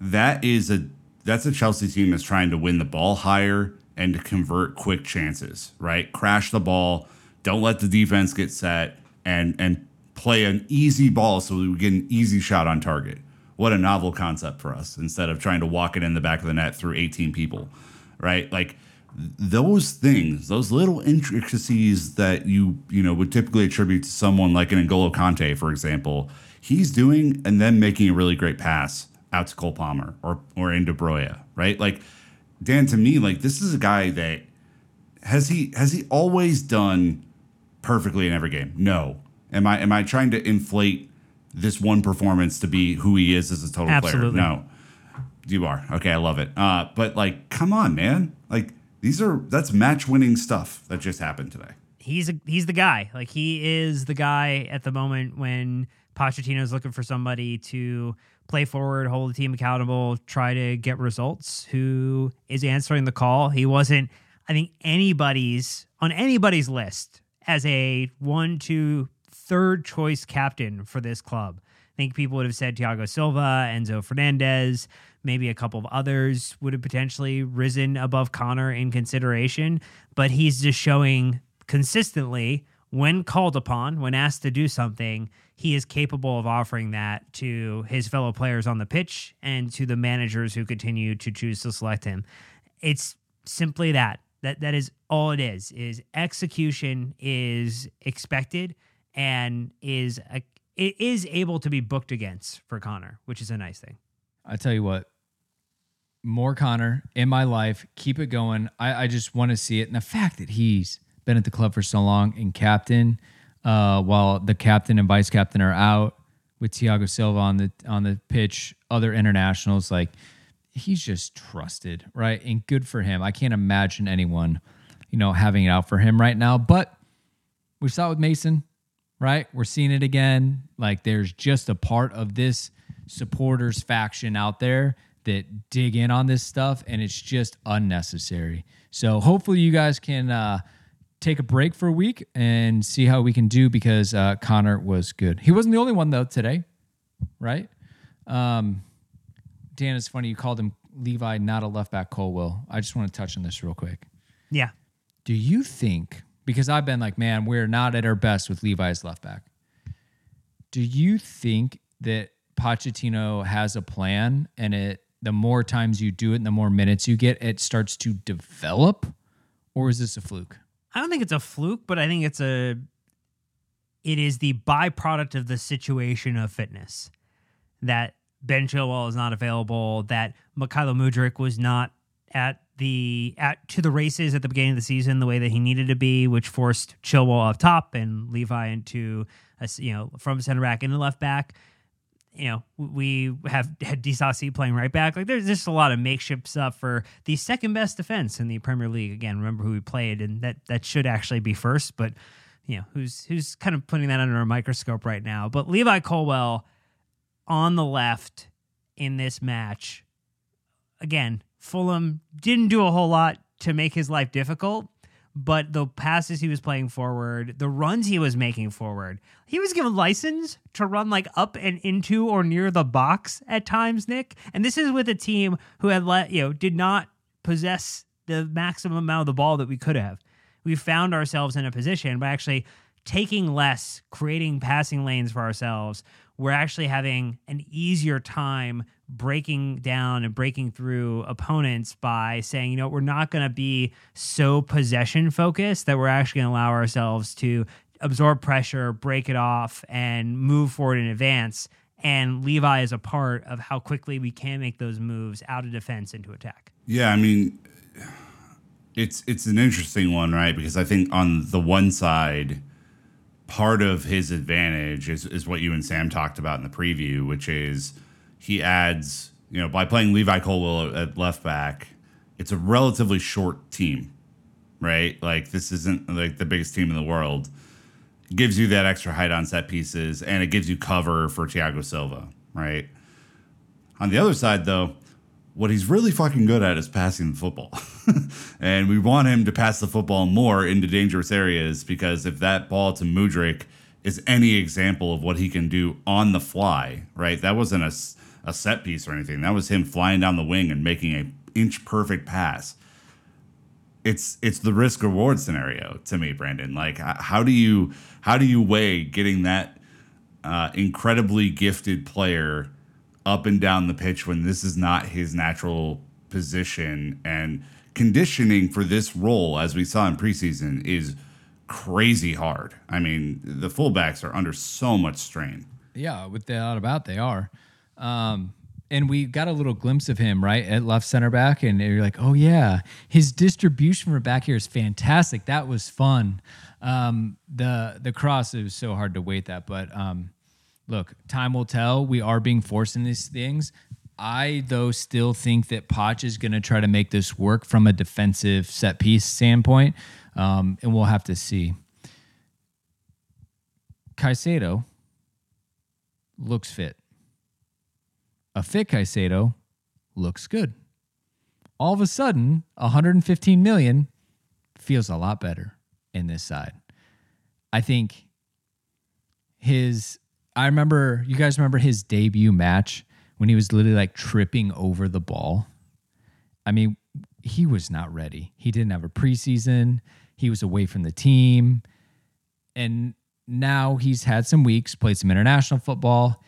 That is a that's a Chelsea team that's trying to win the ball higher and to convert quick chances. Right, crash the ball. Don't let the defense get set and and play an easy ball so we get an easy shot on target. What a novel concept for us instead of trying to walk it in the back of the net through 18 people. Right, like those things, those little intricacies that you you know would typically attribute to someone like an N'Golo Kante, for example, he's doing and then making a really great pass out to Cole Palmer or or in De Bruyne, right? Like Dan, to me, like this is a guy that has he has he always done perfectly in every game? No. Am I am I trying to inflate this one performance to be who he is as a total Absolutely. player? No. You are. Okay, I love it. Uh, but like, come on, man. Like these are that's match winning stuff that just happened today. he's a, he's the guy. Like he is the guy at the moment when Pochettino's looking for somebody to play forward, hold the team accountable, try to get results. Who is answering the call? He wasn't. I think anybody's on anybody's list as a one, two, third choice captain for this club. I think people would have said Thiago Silva, Enzo Fernandez, maybe a couple of others would have potentially risen above Conor in consideration, but he's just showing consistently when called upon, when asked to do something, he is capable of offering that to his fellow players on the pitch and to the managers who continue to choose to select him. It's simply that. That that is all it is. Is execution is expected and is a, it is able to be booked against for Conor, which is a nice thing. I tell you what, more Conor in my life. Keep it going. I, I just want to see it. And the fact that he's been at the club for so long and captain, uh, while the captain and vice captain are out with Thiago Silva on the on the pitch, other internationals, like he's just trusted, right? And good for him. I can't imagine anyone, you know, having it out for him right now. But we saw it with Mason, right? We're seeing it again. Like there's just a part of this supporters faction out there that dig in on this stuff and it's just unnecessary. So hopefully you guys can uh, take a break for a week and see how we can do because uh, Conor was good. He wasn't the only one though today. right? Um, Dan, it's funny you called him Levi, not a left back Colwill. I just want to touch on this real quick. Yeah. Do you think, because I've been like, man, we're not at our best with Levi's left back. Do you think that Pochettino has a plan and it the more times you do it and the more minutes you get, it starts to develop? Or is this a fluke? I don't think it's a fluke, but I think it's a it is the byproduct of the situation of fitness that Ben Chilwell is not available, that Mykhailo Mudryk was not at the at to the races at the beginning of the season the way that he needed to be, which forced Chilwell up top and Levi into a, you know from center back into left back. You know, we have had Disasi playing right back. Like there's just a lot of makeshift stuff for the second best defense in the Premier League. Again, remember who we played, and that that should actually be first, but you know who's who's kind of putting that under a microscope right now. But Levi Colwill on the left in this match. Again, Fulham didn't do a whole lot to make his life difficult, but the passes he was playing forward, the runs he was making forward, he was given license to run like up and into or near the box at times, Nick. And this is with a team who had let, you know, did not possess the maximum amount of the ball that we could have. We found ourselves in a position by actually taking less, creating passing lanes for ourselves, we're actually having an easier time breaking down and breaking through opponents by saying, you know, we're not going to be so possession focused that we're actually going to allow ourselves to absorb pressure, break it off, and move forward in advance. And Levi is a part of how quickly we can make those moves out of defense into attack. Yeah, I mean, it's it's an interesting one, right? Because I think on the one side, part of his advantage is, is what you and Sam talked about in the preview, which is he adds, you know, by playing Levi Colwill at left back, it's a relatively short team, right? Like this isn't like the biggest team in the world. It gives you that extra height on set pieces and it gives you cover for Thiago Silva, right? On the other side, though, what he's really fucking good at is passing the football. *laughs* and we want him to pass the football more into dangerous areas because if that ball to Mudryk is any example of what he can do on the fly, right? That wasn't a, a set piece or anything. That was him flying down the wing and making a inch perfect pass. It's it's the risk reward scenario to me, Brandon. Like how do you how do you weigh getting that uh, incredibly gifted player up and down the pitch when this is not his natural position and conditioning for this role as we saw in preseason is crazy hard. I mean, the fullbacks are under so much strain. Yeah, without doubt they are. Um, and we got a little glimpse of him right at left center back, and you're like, oh yeah, his distribution from back here is fantastic. That was fun. Um, the the cross it was so hard to wait that, but um, look, time will tell. We are being forced in these things. I though still think that Poch is going to try to make this work from a defensive set piece standpoint, um, and we'll have to see. Caicedo looks fit. A fit Caicedo looks good. All of a sudden, 115 million feels a lot better in this side. I think his I remember you guys remember his debut match when he was literally like tripping over the ball. I mean, he was not ready. He didn't have a preseason. He was away from the team. And now he's had some weeks, played some international football.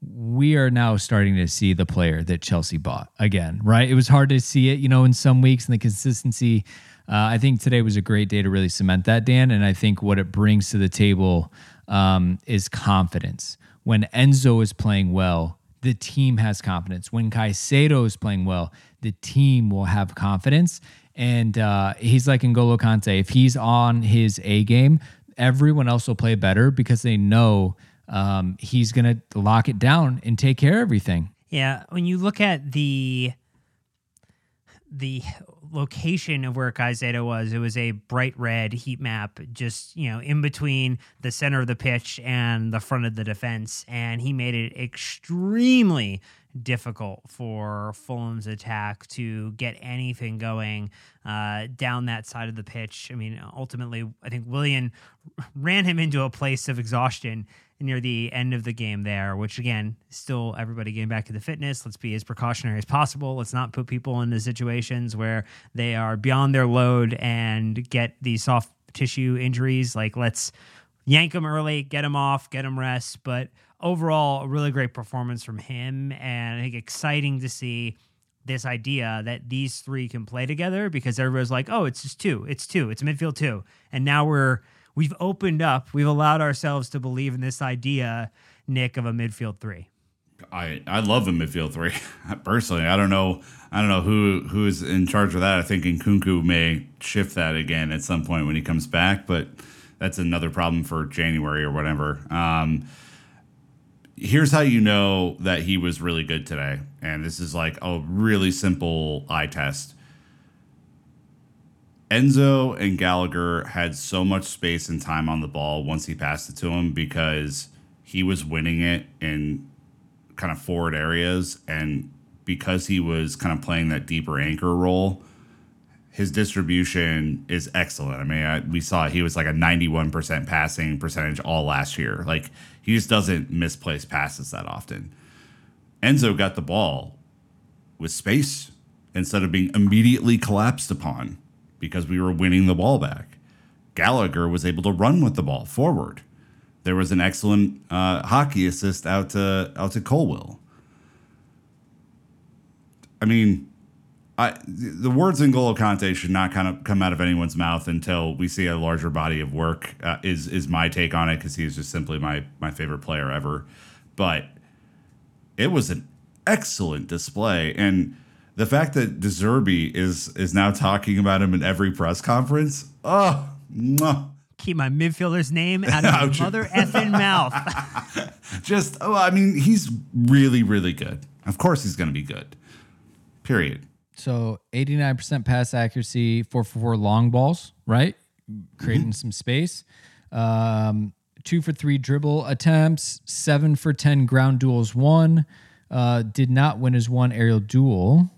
We are now starting to see the player that Chelsea bought again, right? It was hard to see it, you know, in some weeks and the consistency. Uh, I think today was a great day to really cement that, Dan. And I think what it brings to the table um, is confidence. When Enzo is playing well, the team has confidence. When Caicedo is playing well, the team will have confidence. And uh, he's like N'Golo Kante. If he's on his A game, everyone else will play better because they know um, he's going to lock it down and take care of everything. Yeah, when you look at the the location of where Caicedo was, it was a bright red heat map, just you know, in between the center of the pitch and the front of the defense, and he made it extremely difficult for Fulham's attack to get anything going uh, down that side of the pitch. I mean, ultimately, I think Willian *laughs* ran him into a place of exhaustion near the end of the game there, which again, still everybody getting back to the fitness. Let's be as precautionary as possible. Let's not put people into situations where they are beyond their load and get these soft tissue injuries. Like, let's yank them early, get them off, get them rest. But overall, a really great performance from him. And I think exciting to see this idea that these three can play together because everybody's like, oh, it's just two. It's two. It's midfield two. And now we're we've opened up, we've allowed ourselves to believe in this idea, Nick, of a midfield three. I, I love a midfield three *laughs* personally. I don't know I don't know who who is in charge of that. I think Nkunku may shift that again at some point when he comes back, but that's another problem for January or whatever. Um, here's how you know that he was really good today, and this is like a really simple eye test. Enzo and Gallagher had so much space and time on the ball once he passed it to him because he was winning it in kind of forward areas and because he was kind of playing that deeper anchor role his distribution is excellent. I mean, I, we saw he was like a 91% passing percentage all last year. Like he just doesn't misplace passes that often. Enzo got the ball with space instead of being immediately collapsed upon because we were winning the ball back. Gallagher was able to run with the ball forward. There was an excellent uh, hockey assist out to out to Colwill. I mean, I, the words N'Golo Kante should not kind of come out of anyone's mouth until we see a larger body of work. Uh, is is my take on it because he is just simply my my favorite player ever. But it was an excellent display, and the fact that De Zerbi is is now talking about him in every press conference. Oh, mwah. Keep my midfielder's name out *laughs* of Ouch. my mother effing mouth. *laughs* just oh, I mean, he's really really good. Of course, he's going to be good. Period. So 89% pass accuracy, four for four long balls, right? Creating some space. Um, two for three dribble attempts, seven for 10 ground duels won. Uh, did not win his one aerial duel.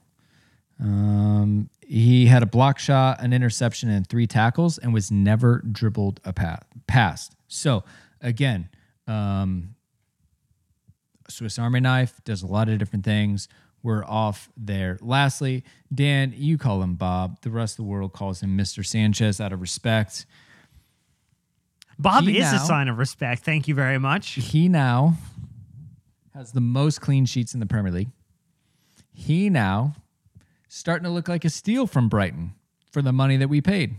Um, he had a block shot, an interception, and three tackles, and was never dribbled a pa- past. So again, um, Swiss Army knife does a lot of different things. We're off there. Lastly, Dan, you call him Bob. The rest of the world calls him Mr. Sanchez out of respect. Bob He is a sign of respect. Thank you very much. He now has the most clean sheets in the Premier League. He now starting to look like a steal from Brighton for the money that we paid.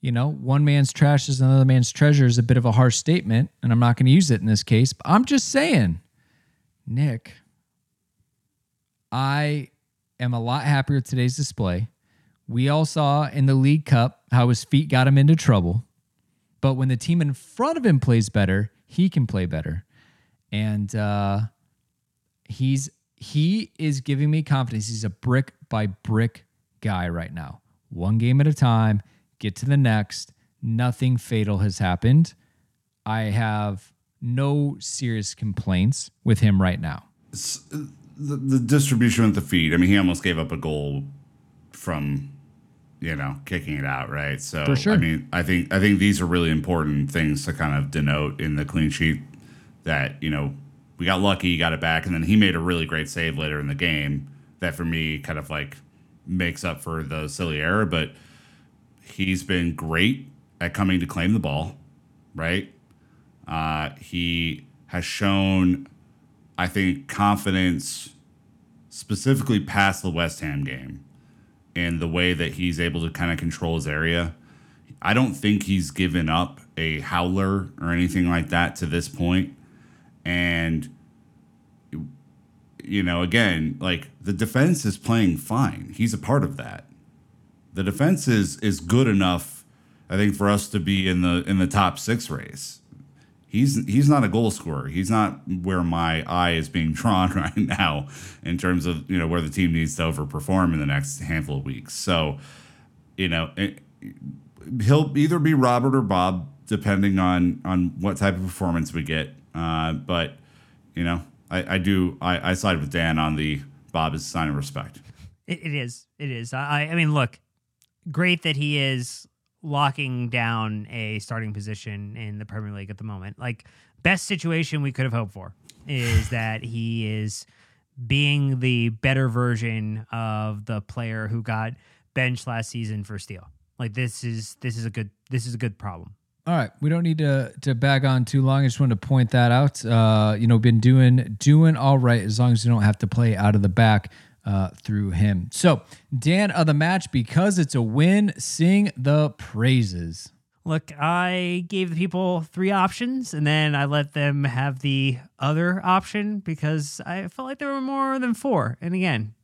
You know, one man's trash is another man's treasure is a bit of a harsh statement, and I'm not going to use it in this case. But I'm just saying, Nick, I am a lot happier with today's display. We all saw in the League Cup how his feet got him into trouble. But when the team in front of him plays better, he can play better. And uh, he's he is giving me confidence. He's a brick by brick guy right now. One game at a time, get to the next. Nothing fatal has happened. I have no serious complaints with him right now. the, the distribution with the feet. I mean, he almost gave up a goal from, you know, kicking it out, right? So, For sure. I mean, I think I think these are really important things to kind of denote in the clean sheet that you know we got lucky, he got it back, and then he made a really great save later in the game that for me kind of like makes up for the silly error. But he's been great at coming to claim the ball, right? Uh, he has shown I think confidence specifically past the West Ham game and the way that he's able to kind of control his area. I don't think he's given up a howler or anything like that to this point. And you know, again, like the defense is playing fine. He's a part of that. The defense is is good enough, I think, for us to be in the in the top six race he's he's not a goal scorer. He's not where my eye is being *laughs* drawn right now in terms of you know where the team needs to overperform in the next handful of weeks. So, you know, it, he'll either be Robert or Bob depending on on what type of performance we get. Uh, but you know, I, I do I, I side with Dan on the Bob is a sign of respect. It, it is. It is. I, I mean, look, great that he is locking down a starting position in the Premier League at the moment. Like, best situation we could have hoped for is that he is being the better version of the player who got benched last season for Steele. Like this is this is a good this is a good problem. All right, we don't need to to bag on too long. I just wanted to point that out. Uh, you know, been doing doing all right as long as you don't have to play out of the back uh, through him. So, Dan of the match because it's a win. Sing the praises. Look, I gave the people three options and then I let them have the other option because I felt like there were more than four. And again,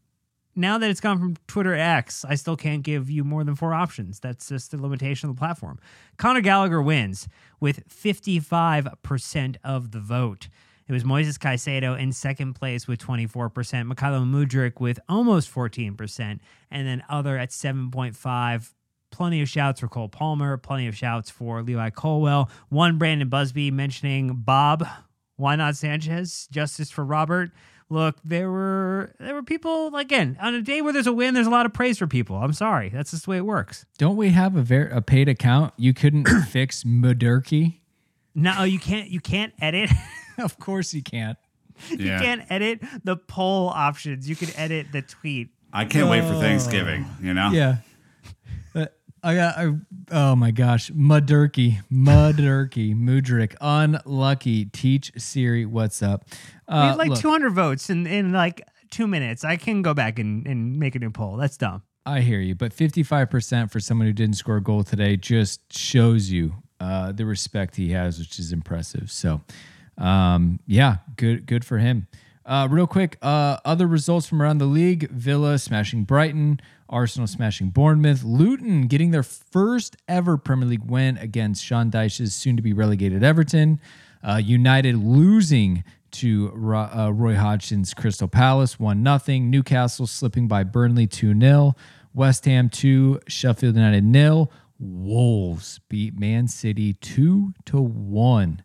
now that it's gone from Twitter X, I still can't give you more than four options. That's just the limitation of the platform. Conor Gallagher wins with 55% of the vote. It was Moises Caicedo in second place with 24%, Mykhailo Mudryk with almost 14%, and then other at 7.5 plenty of shouts for Cole Palmer, plenty of shouts for Levi Colwill, One Brandon Busbee mentioning Bob, why not Sanchez? Justice for Robert. Look, there were there were people again on a day where there's a win. There's a lot of praise for people. I'm sorry, that's just the way it works. Don't we have a ver- a paid account? You couldn't *clears throat* fix Mudurky? No, you can't. You can't edit. *laughs* of course you can't. you can't edit the poll options. You can edit the tweet. I can't wait for oh. Thanksgiving. You know. Yeah. Uh, I got. I, oh my gosh, Mudurky, Mudurky, Mudrik, unlucky. Teach Siri what's up. We Uh, had like look, 200 votes in in like two minutes. I can go back and, and make a new poll. That's dumb. I hear you, but fifty-five percent for someone who didn't score a goal today just shows you uh, the respect he has, which is impressive. So, um, yeah, good, good for him. Uh, real quick, uh, other results from around the league: Villa smashing Brighton, Arsenal smashing Bournemouth, Luton getting their first ever Premier League win against Sean Dyche's soon-to-be relegated Everton, uh, United losing to uh, Roy Hodgson's Crystal Palace, 1 0. Newcastle slipping by Burnley 2 0. West Ham 2, Sheffield United 0. Wolves beat Man City 2 to 1,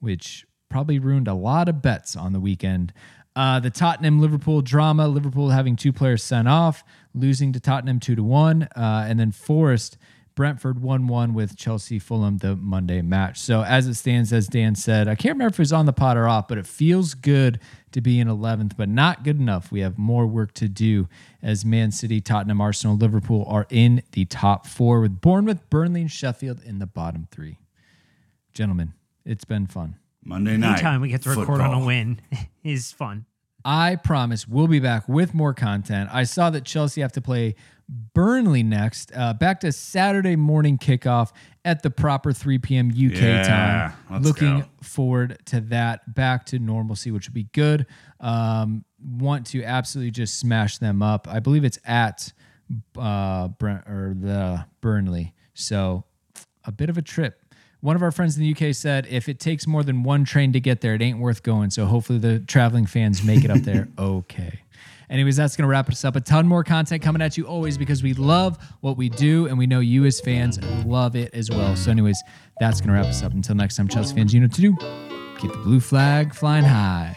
which probably ruined a lot of bets on the weekend. Uh, the Tottenham Liverpool drama, Liverpool having two players sent off, losing to Tottenham 2 to 1. Uh, and then Forest Brentford 1 1 with Chelsea Fulham the Monday match. So, as it stands, as Dan said, I can't remember if it was on the pot or off, but it feels good to be in 11th, but not good enough. We have more work to do as Man City, Tottenham, Arsenal, Liverpool are in the top four with Bournemouth, Burnley, and Sheffield in the bottom three. Gentlemen, it's been fun. Monday night. Anytime we get to record on a win *laughs* is fun. I promise we'll be back with more content. I saw that Chelsea have to play Burnley next. Uh, back to Saturday morning kickoff at the proper 3 p.m. UK Yeah, time. let's Looking go. forward to that. Back to normalcy, which would be good. Um, want to absolutely just smash them up. I believe it's at uh, Brent or the Burnley. So a bit of a trip. One of our friends in the UK said if it takes more than one train to get there, it ain't worth going. So hopefully the traveling fans make it up there *laughs* okay. Anyways, that's going to wrap us up. A ton more content coming at you always because we love what we do and we know you as fans love it as well. So, anyways, that's going to wrap us up. Until next time, Chelsea fans, you know what to do. Keep the blue flag flying high.